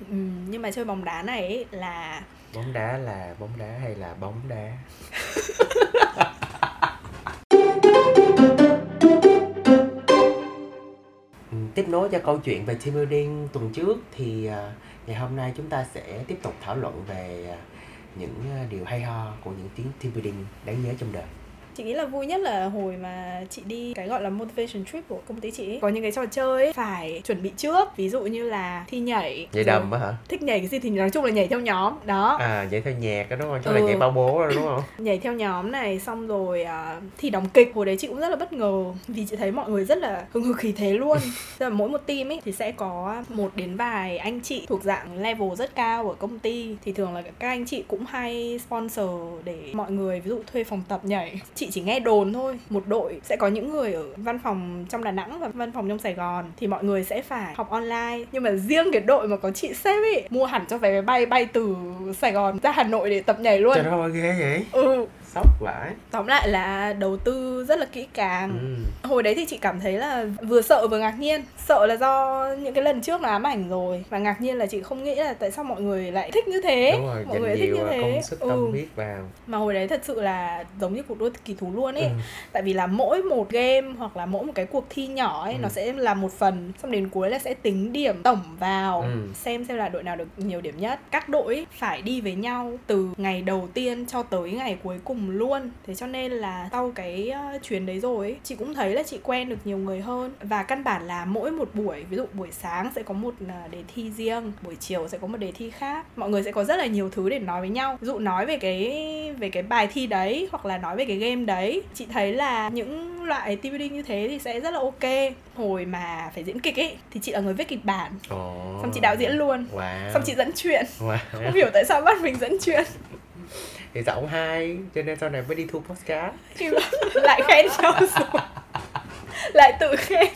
ừ, nhưng mà chơi bóng đá này ấy là bóng đá là bóng đá hay là bóng đá? Ừ, tiếp nối cho câu chuyện về team building tuần trước thì à, ngày hôm nay chúng ta sẽ tiếp tục thảo luận về à, những à, điều hay ho của những tiếng team building đáng nhớ trong đời chị nghĩ là vui nhất là hồi mà chị đi cái gọi là motivation trip của công ty chị ấy. có những cái trò chơi ấy, phải chuẩn bị trước ví dụ như là thi nhảy nhảy đầm á hả? thích nhảy cái gì thì nói chung là nhảy theo nhóm đó. À nhảy theo nhạc đó đúng không? Chứ là Ừ. nhảy bao bố rồi đúng không? Nhảy theo nhóm này xong rồi à, thi đóng kịch. Hồi đấy chị cũng rất là bất ngờ vì chị thấy mọi người rất là hứng hực khí thế luôn. Tức là mỗi một team ấy thì sẽ có một đến vài anh chị thuộc dạng level rất cao ở công ty. Thì thường là các anh chị cũng hay sponsor để mọi người ví dụ thuê phòng tập nhảy. Chị chỉ nghe đồn thôi. Một đội sẽ có những người ở văn phòng trong Đà Nẵng và văn phòng trong Sài Gòn thì mọi người sẽ phải học online. Nhưng mà riêng cái đội mà có chị sếp ấy mua hẳn cho vé máy bay bay từ Sài Gòn ra Hà Nội để tập nhảy luôn. Trời ơi ghê vậy? Ừ sốc vãi tóm lại là đầu tư rất là kỹ càng ừ. hồi đấy thì chị cảm thấy là vừa sợ vừa ngạc nhiên sợ là do những cái lần trước là ám ảnh rồi và ngạc nhiên là chị không nghĩ là tại sao mọi người lại thích như thế đúng rồi mọi người thích như thế công sức tâm ừ. huyết vào mà hồi đấy thật sự là giống như cuộc đua kỳ thú luôn ấy Ừ. tại vì là mỗi một game hoặc là mỗi một cái cuộc thi nhỏ ấy Ừ. nó sẽ là một phần xong đến cuối là sẽ tính điểm tổng vào Ừ. xem xem là đội nào được nhiều điểm nhất các đội phải đi với nhau từ ngày đầu tiên cho tới ngày cuối cùng luôn. Thế cho nên là sau cái ờ, chuyến đấy rồi ấy, chị cũng thấy là chị quen được nhiều người hơn. Và căn bản là mỗi một buổi ví dụ buổi sáng sẽ có một ờ, đề thi riêng buổi chiều sẽ có một đề thi khác. Mọi người sẽ có rất là nhiều thứ để nói với nhau. Ví dụ nói về cái về cái bài thi đấy hoặc là nói về cái game đấy. Chị thấy là những loại team building như thế thì sẽ rất là ok. Hồi mà phải diễn kịch ấy thì chị là người viết kịch bản. Ồ. xong chị đạo diễn luôn. Wow. Xong chị dẫn chuyện. Wow. không hiểu tại sao bắt mình dẫn chuyện thì giọng hay cho nên sau này mới đi thu podcast. Lại khen nhau rồi lại tự khen.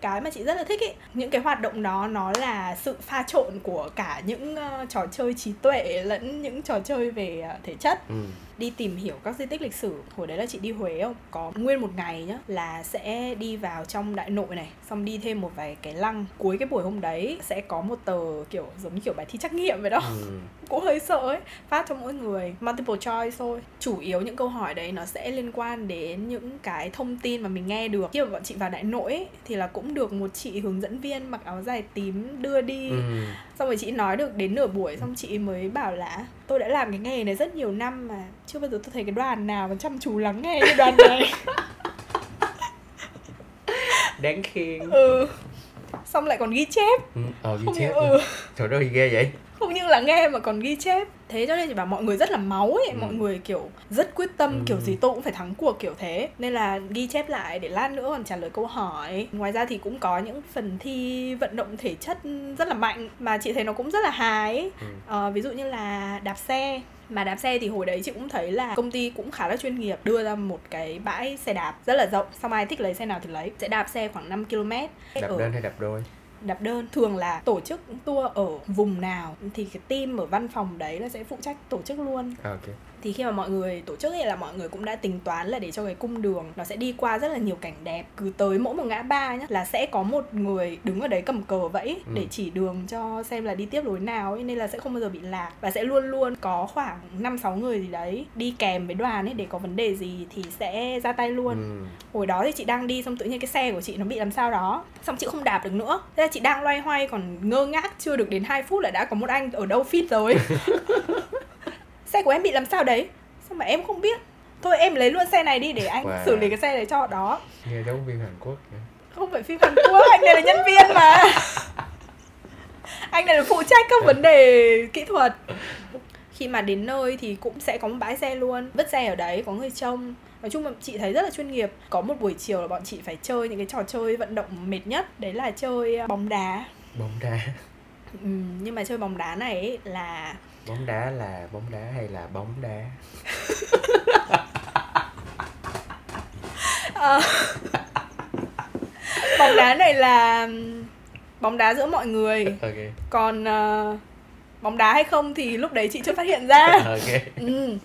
Cái mà chị rất là thích ấy những cái hoạt động đó nó là sự pha trộn của cả những ờ, trò chơi trí tuệ lẫn những trò chơi về ờ, thể chất. Ừ. đi tìm hiểu các di tích lịch sử. Hồi đấy là chị đi Huế không? Có nguyên một ngày nhá là sẽ đi vào trong đại nội này xong đi thêm một vài cái lăng. Cuối cái buổi hôm đấy sẽ có một tờ kiểu giống như kiểu bài thi trắc nghiệm vậy đó. Ừ. cũng hơi sợ ấy phát cho mỗi người. Multiple choice thôi. Chủ yếu những câu hỏi đấy nó sẽ liên quan đến những cái thông tin mà mình nghe được. Khi mà bọn chị vào đại nội ấy, thì là cũng được một chị hướng dẫn viên mặc áo dài tím đưa đi. Ừ. xong rồi chị nói được đến nửa buổi xong chị mới bảo là tôi đã làm cái nghề này rất nhiều năm mà chưa bao giờ tôi thấy cái đoàn nào mà chăm chú lắng nghe như đoàn này. Đáng khen. Ừ. Xong lại còn ghi chép. Ừ. ờ ghi không chép. ừ, trời ơi ghê vậy không những là nghe mà còn ghi chép. Thế cho nên chị bảo mọi người rất là máu ấy. Ừ. mọi người kiểu rất quyết tâm Ừ. kiểu gì tôi cũng phải thắng cuộc kiểu thế. Nên là ghi chép lại để lát nữa còn trả lời câu hỏi. Ngoài ra thì cũng có những phần thi vận động thể chất rất là mạnh mà chị thấy nó cũng rất là hài ấy. ừ. Ờ, ví dụ như là đạp xe. Mà đạp xe thì hồi đấy chị cũng thấy là công ty cũng khá là chuyên nghiệp đưa ra một cái bãi xe đạp rất là rộng. Xong ai thích lấy xe nào thì lấy. Sẽ đạp xe khoảng 5 km đạp ở đơn hay đạp đôi đạp đơn thường là tổ chức tour ở vùng nào thì cái team ở văn phòng đấy là sẽ phụ trách tổ chức luôn à, okay thì khi mà mọi người tổ chức thì là mọi người cũng đã tính toán là để cho cái cung đường nó sẽ đi qua rất là nhiều cảnh đẹp. Cứ tới mỗi một ngã ba nhá là sẽ có một người đứng ở đấy cầm cờ vẫy Ừ. để chỉ đường cho xem là đi tiếp lối nào ấy nên là sẽ không bao giờ bị lạc. Và sẽ luôn luôn có khoảng năm sáu người gì đấy đi kèm với đoàn ấy để có vấn đề gì thì sẽ ra tay luôn. Ừ. hồi đó thì chị đang đi xong tự nhiên cái xe của chị nó bị làm sao đó xong chị không đạp được nữa. Thế là chị đang loay hoay còn ngơ ngác chưa được đến 2 phút là đã có một anh ở đâu fit rồi xe của em bị làm sao đấy? Sao mà em không biết? Thôi em lấy luôn xe này đi để anh Wow. xử lý cái xe đấy cho đó. Nghe giống phim hàn quốc vậy. không phải phim Hàn Quốc anh này là nhân viên mà. Anh này là phụ trách các vấn đề kỹ thuật. Khi mà đến nơi thì cũng sẽ có một bãi xe luôn vứt xe ở đấy có người trông. Nói chung là chị thấy rất là chuyên nghiệp. Có một buổi chiều là bọn chị phải chơi những cái trò chơi vận động mệt nhất đấy là chơi bóng đá. Bóng đá. Ừ, nhưng mà chơi bóng đá này ấy là bóng đá là bóng đá hay là bóng đá Ờ. bóng đá này là bóng đá giữa mọi người ok còn ờ, bóng đá hay không thì lúc đấy chị chưa phát hiện ra ok ừ.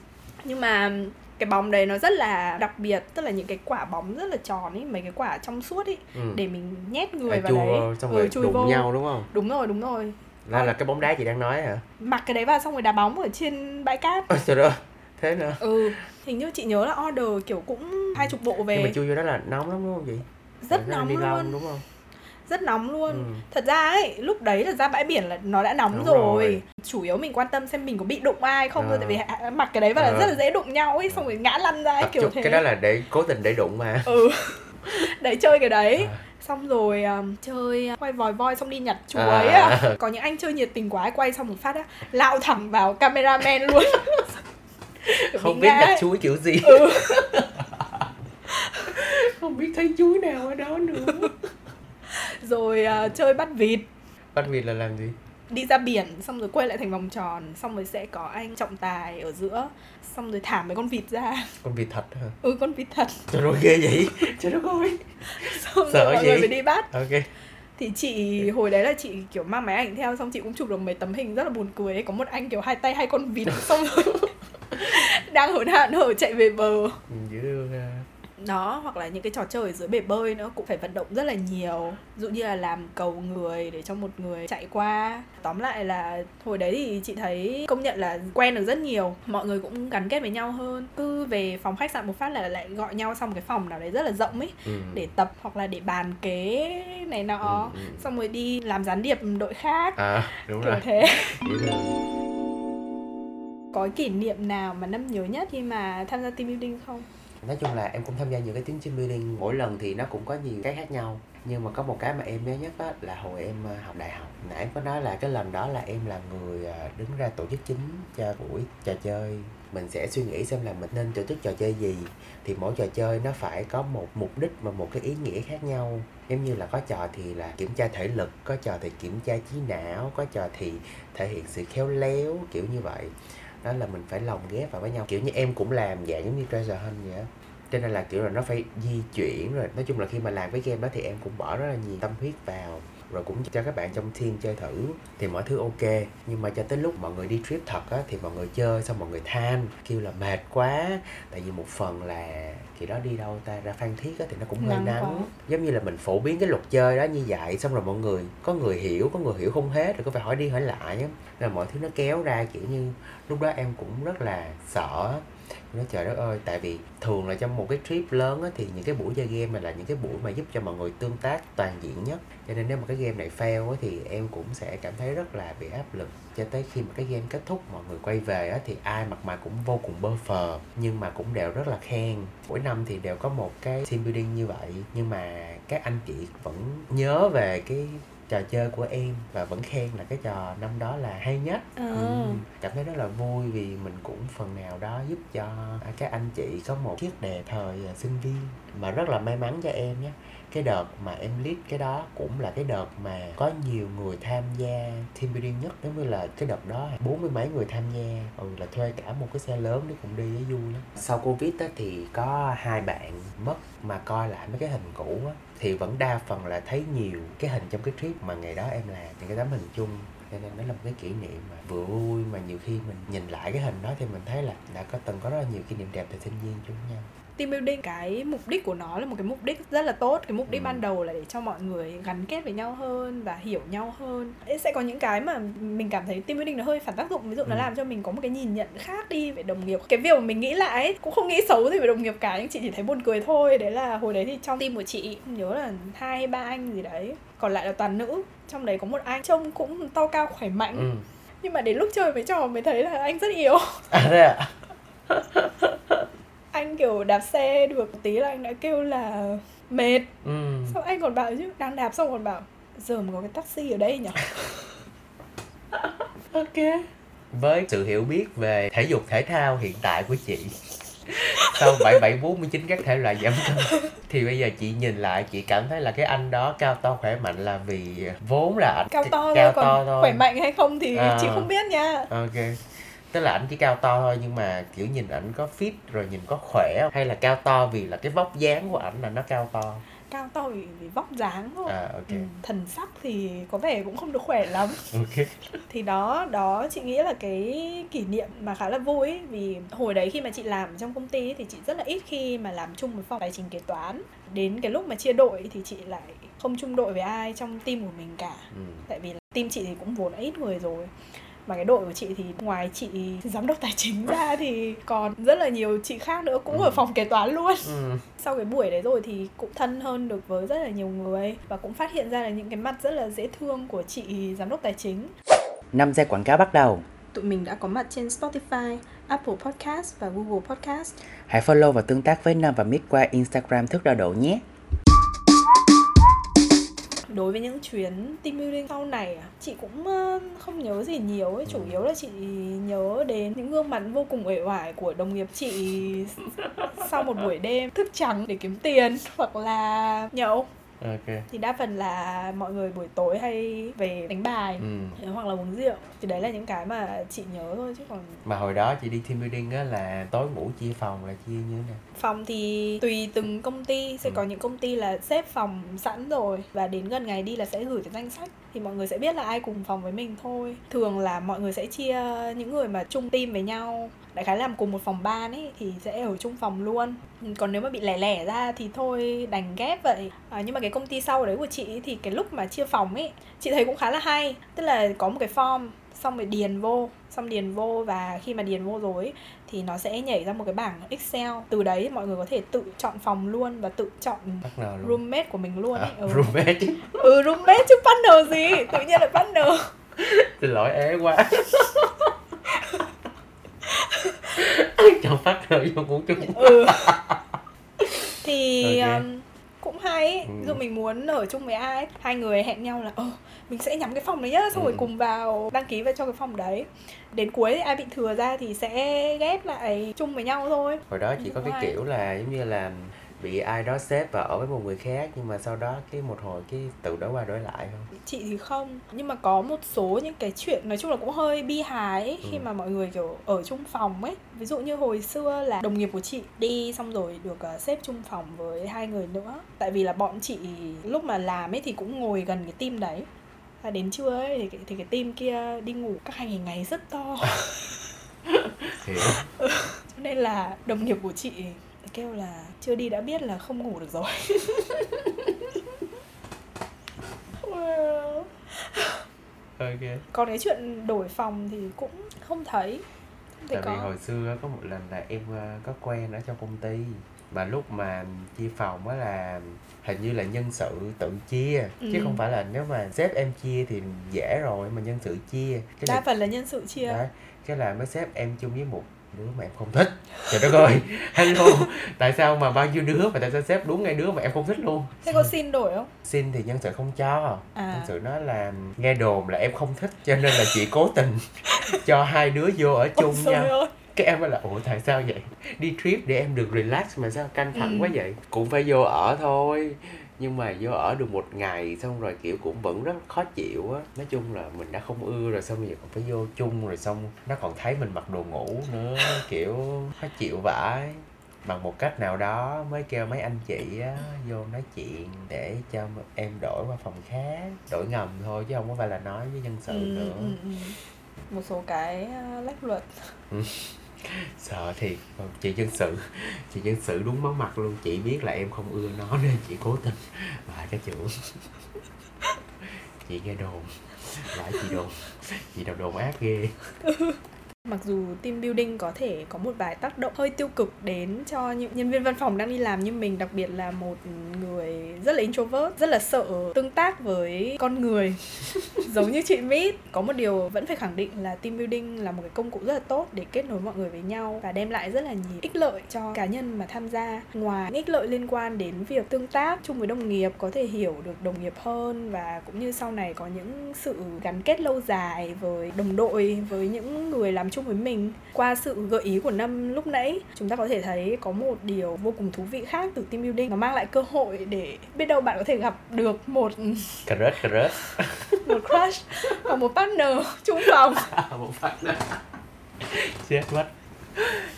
nhưng mà cái bóng đấy nó rất là đặc biệt tức là những cái quả bóng rất là tròn ấy mấy cái quả trong suốt ấy ừ. để mình nhét người À, vào đấy xong Ừ, rồi chui đụng vô. nhau đúng không đúng rồi đúng rồi Đó là cái bóng đá chị đang nói hả? mặc cái đấy vào xong rồi đá bóng ở trên bãi cát Ôi trời ơi, thế nữa. ừ hình như chị nhớ là order kiểu cũng hai chục bộ Nhưng mà về chui vô đó là nóng lắm đúng không chị? rất Phải nóng đi luôn lông, đúng không? rất nóng luôn Ừ. thật ra ấy lúc đấy là ra bãi biển là nó đã nóng Đúng rồi. rồi. chủ yếu mình quan tâm xem mình có bị đụng ai không thôi Ờ. tại vì hạ- mặc cái đấy vào là Ờ. rất là dễ đụng nhau ấy xong rồi ngã lăn ra ấy, Tập kiểu thế cái đó là để cố tình để đụng mà. ừ đấy chơi cái đấy À. xong rồi um, chơi quay vòi voi xong đi nhặt chuối À. à. có những anh chơi nhiệt tình quá quay xong một phát á lao thẳng vào cameraman luôn Không biết ấy. chuối kiểu gì. ừ Không biết thấy chuối nào ở đó nữa. rồi uh, chơi bắt vịt Bắt vịt là làm gì? Đi ra biển xong rồi quay lại thành vòng tròn xong rồi sẽ có anh trọng tài ở giữa xong rồi thả mấy con vịt ra Con vịt thật hả? ừ con vịt thật Trời ơi ghê vậy. Trời đất ơi. xong Sợ rồi mọi gì? người phải đi bắt Ok. thì chị hồi đấy là chị kiểu mang máy ảnh theo xong chị cũng chụp được mấy tấm hình rất là buồn cười ấy. có một anh kiểu hai tay hai con vịt xong rồi đang hớn hận hở chạy về bờ ha. Đó hoặc là những cái trò chơi ở dưới bể bơi nữa cũng phải vận động rất là nhiều. Ví dụ như là làm cầu người để cho một người chạy qua. Tóm lại là hồi đấy thì chị thấy công nhận là quen được rất nhiều. Mọi người cũng gắn kết với nhau hơn. Cứ về phòng khách sạn một phát là lại gọi nhau xong cái phòng nào đấy rất là rộng ấy Ừ. để tập hoặc là để bàn kế này nọ. Ừ, ừ. xong rồi đi làm gián điệp đội khác. À, đúng kiểu rồi. thế. Có kỷ niệm nào mà năm nhớ nhất khi mà tham gia team building không nói chung là em cũng tham gia nhiều cái tiếng team building. Mỗi lần thì nó cũng có nhiều cái khác nhau. Nhưng mà có một cái mà em nhớ nhất á, là hồi em ờ, học đại học nãy em có nói là cái lần đó là em là người ờ, đứng ra tổ chức chính cho buổi trò chơi. Mình sẽ suy nghĩ xem là mình nên tổ chức trò chơi gì. Thì mỗi trò chơi nó phải có một mục đích và một cái ý nghĩa khác nhau. Giống như là có trò thì là kiểm tra thể lực có trò thì kiểm tra trí não có trò thì thể hiện sự khéo léo kiểu như vậy đó là mình phải lồng ghép vào với nhau. Kiểu như em cũng làm dạng giống như treasure hunt vậy á. Cho nên là, kiểu là, nó phải di chuyển rồi. Nói chung là khi mà làm cái game đó thì em cũng bỏ rất là nhiều tâm huyết vào rồi cũng cho các bạn trong team chơi thử thì mọi thứ ok. Nhưng mà cho tới lúc mọi người đi trip thật á thì mọi người chơi xong mọi người than kêu là mệt quá. Tại vì một phần là kỳ đó đi đâu ta ra phan thiết á thì nó cũng hơi Nắng nắng, quá. giống như là mình phổ biến cái luật chơi đó như vậy xong rồi mọi người có người hiểu có người hiểu không hết rồi có phải hỏi đi hỏi lại á. Là mọi thứ nó kéo ra kiểu như lúc đó em cũng rất là sợ nói trời đất ơi tại vì thường là trong một cái trip lớn á, thì những cái buổi chơi game này là những cái buổi mà giúp cho mọi người tương tác toàn diện nhất. Cho nên nếu mà cái game này fail á, thì em cũng sẽ cảm thấy rất là bị áp lực. Cho tới khi mà cái game kết thúc mọi người quay về á, thì ai mặt mà cũng vô cùng bơ phờ nhưng mà cũng đều rất là khen. Mỗi năm thì đều có một cái team building như vậy nhưng mà các anh chị vẫn nhớ về cái trò chơi của em và vẫn khen là cái trò năm đó là hay nhất À. Ừ, cảm thấy rất là vui vì mình cũng phần nào đó giúp cho à, các anh chị có một chiếc đề thời à, sinh viên mà rất là may mắn cho em nhé. Cái đợt mà em lead cái đó cũng là cái đợt mà có nhiều người tham gia team building nhất. Giống như là cái đợt đó bốn mươi mấy người tham gia. Ừ là thuê cả một cái xe lớn để cùng đi với vui lắm. Sau covid á, thì có hai bạn mất mà coi lại mấy cái hình cũ á thì vẫn đa phần là thấy nhiều cái hình trong cái trip mà ngày đó em làm. Những cái tấm hình chung cho nên nó là một cái kỷ niệm mà vừa vui mà nhiều khi mình nhìn lại cái hình đó thì mình thấy là đã có từng có rất là nhiều kỷ niệm đẹp từ viên chung với nhau. Team building cái mục đích của nó là một cái mục đích rất là tốt. Cái mục đích Ừ. ban đầu là để cho mọi người gắn kết với nhau hơn và hiểu nhau hơn. Sẽ có những cái mà mình cảm thấy team building nó hơi phản tác dụng. Ví dụ nó Ừ. làm cho mình có một cái nhìn nhận khác đi về đồng nghiệp. Cái việc mà mình nghĩ lại ấy, cũng không nghĩ xấu gì về đồng nghiệp cả. Nhưng chị chỉ thấy buồn cười thôi. Đấy là hồi đấy thì trong team của chị không nhớ là hai ba anh gì đấy. Còn lại là toàn nữ. Trong đấy có một anh trông cũng to cao khỏe mạnh. Ừ. nhưng mà đến lúc chơi với trò mới thấy là anh rất yếu. À thế à anh kiểu đạp xe được tí là anh đã kêu là mệt. Ừ. Xong anh còn bảo chứ đang đạp xong còn bảo giờ mà có cái taxi ở đây nhỉ? Ok. Với sự hiểu biết về thể dục thể thao hiện tại của chị sau 7749 các thể loại giảm cân thì bây giờ chị nhìn lại chị cảm thấy là cái anh đó cao to khỏe mạnh là vì vốn là ảnh cao to cao còn to thôi. khỏe mạnh hay không thì À. chị không biết nha. Ok. Tức là ảnh chỉ cao to thôi nhưng mà kiểu nhìn ảnh có fit rồi nhìn có khỏe hay là cao to vì là cái vóc dáng của ảnh là nó cao to cao to vì, vì vóc dáng thôi. À ok. Ừ, thần sắc thì có vẻ cũng không được khỏe lắm. Ok. Thì đó đó chị nghĩ là cái kỷ niệm mà khá là vui ấy, vì hồi đấy khi mà chị làm trong công ty ấy, thì chị rất là ít khi mà làm chung với phòng tài chính kế toán. Đến cái lúc mà chia đội thì chị lại không chung đội với ai trong team của mình cả. Ừ. tại vì team chị thì cũng vốn ít người rồi mà cái đội của chị thì ngoài chị giám đốc tài chính ra thì còn rất là nhiều chị khác nữa cũng Ừ. ở phòng kế toán luôn ừ. sau cái buổi đấy rồi thì cũng thân hơn được với rất là nhiều người và cũng phát hiện ra là những cái mặt rất là dễ thương của chị giám đốc tài chính 5 giây quảng cáo bắt đầu. tụi mình đã có mặt trên Spotify, Apple Podcast và Google Podcast Hãy follow và tương tác với Nam và Mít qua Instagram thức đo độ nhé đối với những chuyến team building sau này à? chị cũng không nhớ gì nhiều ấy. Chủ yếu là chị nhớ đến những gương mặt vô cùng uể oải của đồng nghiệp chị sau một buổi đêm thức trắng để kiếm tiền. Hoặc là nhậu ok thì đa phần là mọi người buổi tối hay về đánh bài ừ. hoặc là uống rượu thì đấy là những cái mà chị nhớ thôi chứ còn mà hồi đó chị đi team building á là tối ngủ chia phòng là chia như thế nào phòng thì tùy từng công ty sẽ Ừ. có những công ty là xếp phòng sẵn rồi và đến gần ngày đi là sẽ gửi cái danh sách thì mọi người sẽ biết là ai cùng phòng với mình thôi. Thường là mọi người sẽ chia những người mà chung team với nhau. Đại khái làm cùng một phòng ban ấy thì sẽ ở chung phòng luôn. Còn nếu mà bị lẻ lẻ ra thì thôi đành ghép vậy. À, nhưng mà cái công ty sau đấy của chị ấy, thì cái lúc mà chia phòng ấy chị thấy cũng khá là hay. Tức là có một cái form xong rồi điền vô xong điền vô và khi mà điền vô rồi ấy, thì nó sẽ nhảy ra một cái bảng Excel. Từ đấy mọi người có thể tự chọn phòng luôn và tự chọn roommate của mình luôn ấy. À, ừ. roommate ừ roommate chứ partner gì? Tự nhiên là partner. Xin lỗi ế quá. Chọn partner vô ngủ chung. Ừ. Thì Ok. um, cũng hay ấy. Ừ. ví dụ mình muốn ở chung với ai hai người hẹn nhau là ờ mình sẽ nhắm cái phòng đấy nhá xong rồi Ừ. cùng vào đăng ký vào cho cái phòng đấy đến cuối thì ai bị thừa ra thì sẽ ghép lại chung với nhau thôi hồi đó chị có cái rồi. kiểu là giống như là bị ai đó xếp và ở với một người khác nhưng mà sau đó cái một hồi cái tự đổi qua đổi lại không chị thì không nhưng mà có một số những cái chuyện nói chung là cũng hơi bi hài ấy, khi Ừ. mà mọi người kiểu ở chung phòng ấy ví dụ như hồi xưa là đồng nghiệp của chị đi xong rồi được ờ, xếp chung phòng với hai người nữa tại vì là bọn chị lúc mà làm ấy thì cũng ngồi gần cái team đấy và đến trưa ấy? Thì, cái- thì cái team kia đi ngủ các hành ngày ngày rất to. Hiểu cho nên là đồng nghiệp của chị kêu là chưa đi đã biết là không ngủ được rồi. Well. ok. Còn cái chuyện đổi phòng thì cũng không thấy. Thấy tại vì có. hồi xưa có một lần là em ờ, có quen ở trong công ty mà lúc mà chia phòng á là hình như là nhân sự tự chia chứ Ừ. không phải là nếu mà sếp em chia thì dễ rồi mà nhân sự chia. Cái đa là, phần là nhân sự chia. Đấy, cái là mới xếp em chung với một đứa mà em không thích. Trời đất ơi hello. Tại sao mà bao nhiêu đứa mà tại sao xếp đúng ngay đứa mà em không thích luôn? Thế có xin đổi không? Xin thì nhân sự không cho. À. nhân sự nói là nghe đồn là em không thích cho nên là chị cố tình cho hai đứa vô ở chung Ôi nha. trời ơi. Cái em mới là ủa tại sao vậy? Đi trip để em được relax mà sao căng thẳng Ừ. quá vậy? Cũng phải vô ở thôi. Nhưng mà vô ở được một ngày xong rồi kiểu cũng vẫn rất khó chịu á. Nói chung là mình đã không ưa rồi xong bây giờ còn phải vô chung rồi xong nó còn thấy mình mặc đồ ngủ nữa kiểu khó chịu vãi. Bằng một cách nào đó mới kêu mấy anh chị á vô nói chuyện để cho em đổi qua phòng khác đổi ngầm thôi chứ không có phải là nói với nhân sự ừ, nữa. ừ, ừ. một số cái lách luật sợ thiệt. Ờ, chị dân sự. Chị dân sự đúng máu mặt luôn. Chị biết là em không ưa nó nên chị cố tình bà cái chữ chị nghe đồn. Lại chị đồn. Chị đồn đồn ác ghê. mặc dù team building có thể có một vài tác động hơi tiêu cực đến cho những nhân viên văn phòng đang đi làm như mình đặc biệt là một người rất là introvert, rất là sợ tương tác với con người. Giống như chị Mít có một điều vẫn phải khẳng định là team building là một cái công cụ rất là tốt để kết nối mọi người với nhau và đem lại rất là nhiều ích lợi cho cá nhân mà tham gia. Ngoài ích lợi liên quan đến việc tương tác chung với đồng nghiệp, có thể hiểu được đồng nghiệp hơn và cũng như sau này có những sự gắn kết lâu dài với đồng đội, với những người làm chung với mình. Qua sự gợi ý của Nâm lúc nãy chúng ta có thể thấy có một điều vô cùng thú vị khác từ team building nó mang lại cơ hội để biết đâu bạn có thể gặp được một cà rớt cà rớt một crush hoặc một partner chung phòng. Một phát đó chết mất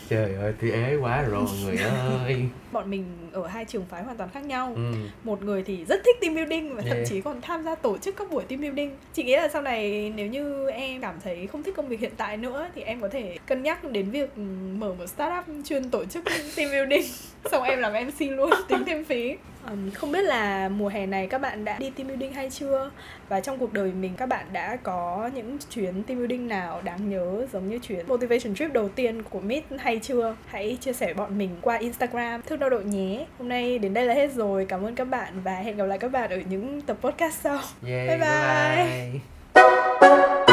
trời ơi tôi ế quá rồi mọi người ơi. Bọn mình ở hai trường phái hoàn toàn khác nhau. Ừ. một người thì rất thích team building và thậm Yeah. chí còn tham gia tổ chức các buổi team building. Chị nghĩ là sau này nếu như em cảm thấy không thích công việc hiện tại nữa thì em có thể cân nhắc đến việc mở một startup chuyên tổ chức team building. Xong em làm mc luôn tính thêm phí. Um, không biết là mùa hè này các bạn đã đi team building hay chưa? Và trong cuộc đời mình các bạn đã có những chuyến team building nào đáng nhớ giống như chuyến motivation trip đầu tiên của Mít hay chưa? Hãy chia sẻ bọn mình qua Instagram. Thức đau độ nhé. Hôm nay đến đây là hết rồi. Cảm ơn các bạn và hẹn gặp lại các bạn ở những tập podcast sau. Yeah, bye. bye, bye.